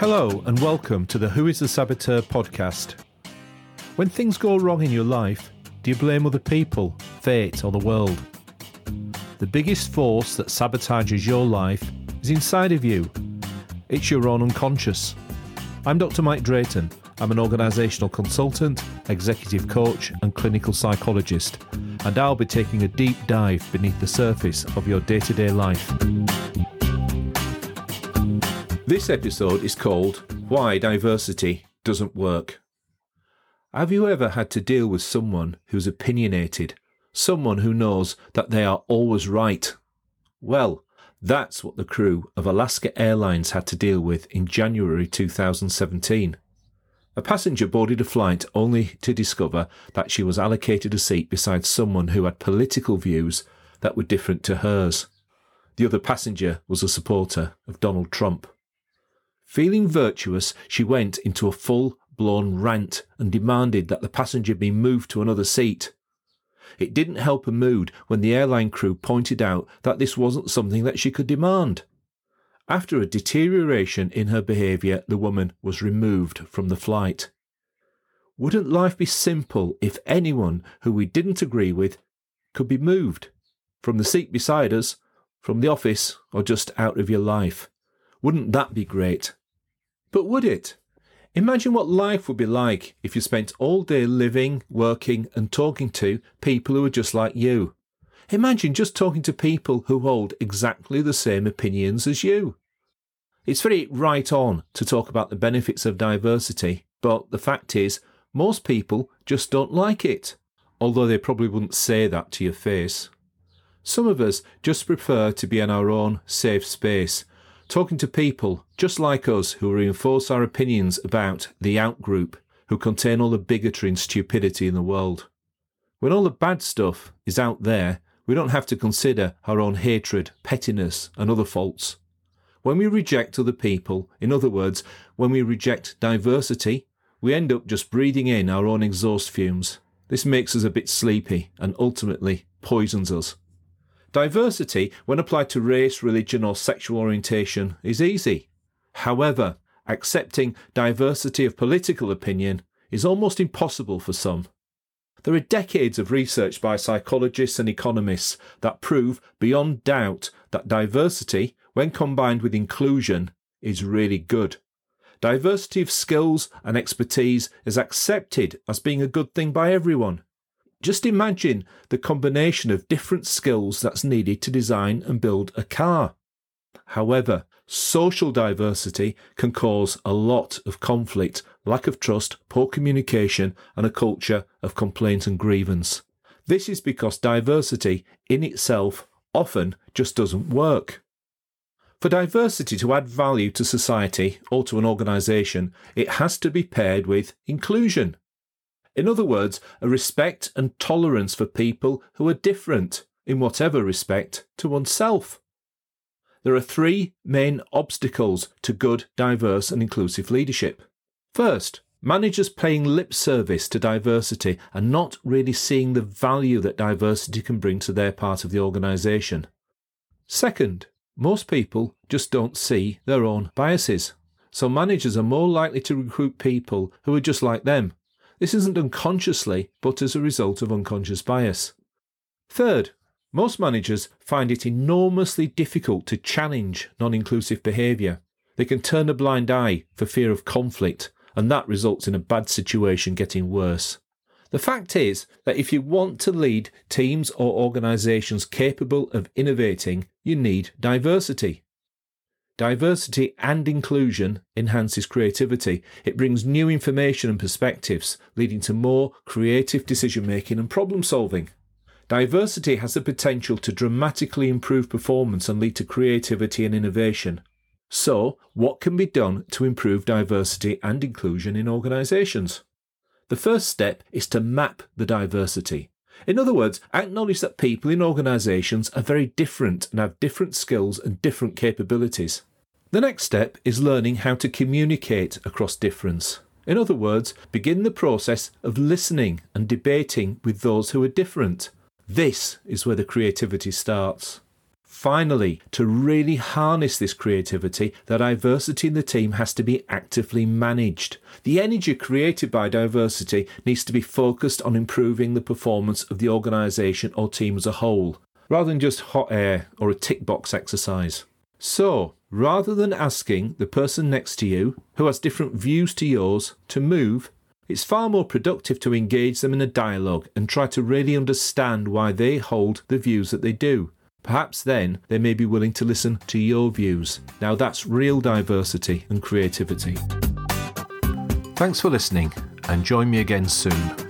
Hello, and welcome to the Who is the Saboteur podcast. When things go wrong in your life, do you blame other people, fate, or the world? The biggest force that sabotages your life is inside of you. It's your own unconscious. I'm Dr. Mike Drayton. I'm an organisational consultant, executive coach, and clinical psychologist, and I'll be taking a deep dive beneath the surface of your day to day life. This episode is called Why Diversity Doesn't Work. Have you ever had to deal with someone who's opinionated, someone who knows that they are always right? Well, that's what the crew of Alaska Airlines had to deal with in January 2017. A passenger boarded a flight only to discover that she was allocated a seat beside someone who had political views that were different to hers. The other passenger was a supporter of Donald Trump. Feeling virtuous, she went into a full blown rant and demanded that the passenger be moved to another seat. It didn't help her mood when the airline crew pointed out that this wasn't something that she could demand. After a deterioration in her behaviour, the woman was removed from the flight. Wouldn't life be simple if anyone who we didn't agree with could be moved? From the seat beside us, from the office, or just out of your life? Wouldn't that be great? But would it? Imagine what life would be like if you spent all day living, working, and talking to people who are just like you. Imagine just talking to people who hold exactly the same opinions as you. It's very right on to talk about the benefits of diversity, but the fact is, most people just don't like it, although they probably wouldn't say that to your face. Some of us just prefer to be in our own safe space talking to people just like us who reinforce our opinions about the outgroup, who contain all the bigotry and stupidity in the world. When all the bad stuff is out there, we don't have to consider our own hatred, pettiness, and other faults. When we reject other people, in other words, when we reject diversity, we end up just breathing in our own exhaust fumes. This makes us a bit sleepy and ultimately poisons us. Diversity, when applied to race, religion, or sexual orientation, is easy. However, accepting diversity of political opinion is almost impossible for some. There are decades of research by psychologists and economists that prove beyond doubt that diversity, when combined with inclusion, is really good. Diversity of skills and expertise is accepted as being a good thing by everyone. Just imagine the combination of different skills that's needed to design and build a car. However, social diversity can cause a lot of conflict, lack of trust, poor communication, and a culture of complaint and grievance. This is because diversity in itself often just doesn't work. For diversity to add value to society or to an organisation, it has to be paired with inclusion. In other words, a respect and tolerance for people who are different, in whatever respect, to oneself. There are three main obstacles to good, diverse, and inclusive leadership. First, managers paying lip service to diversity and not really seeing the value that diversity can bring to their part of the organisation. Second, most people just don't see their own biases. So managers are more likely to recruit people who are just like them this isn't unconsciously, but as a result of unconscious bias. Third, most managers find it enormously difficult to challenge non inclusive behaviour. They can turn a blind eye for fear of conflict, and that results in a bad situation getting worse. The fact is that if you want to lead teams or organisations capable of innovating, you need diversity. Diversity and inclusion enhances creativity. It brings new information and perspectives, leading to more creative decision making and problem solving. Diversity has the potential to dramatically improve performance and lead to creativity and innovation. So, what can be done to improve diversity and inclusion in organisations? The first step is to map the diversity. In other words, acknowledge that people in organisations are very different and have different skills and different capabilities. The next step is learning how to communicate across difference. In other words, begin the process of listening and debating with those who are different. This is where the creativity starts. Finally, to really harness this creativity, the diversity in the team has to be actively managed. The energy created by diversity needs to be focused on improving the performance of the organisation or team as a whole, rather than just hot air or a tick box exercise. So, rather than asking the person next to you, who has different views to yours, to move, it's far more productive to engage them in a dialogue and try to really understand why they hold the views that they do. Perhaps then they may be willing to listen to your views. Now that's real diversity and creativity. Thanks for listening and join me again soon.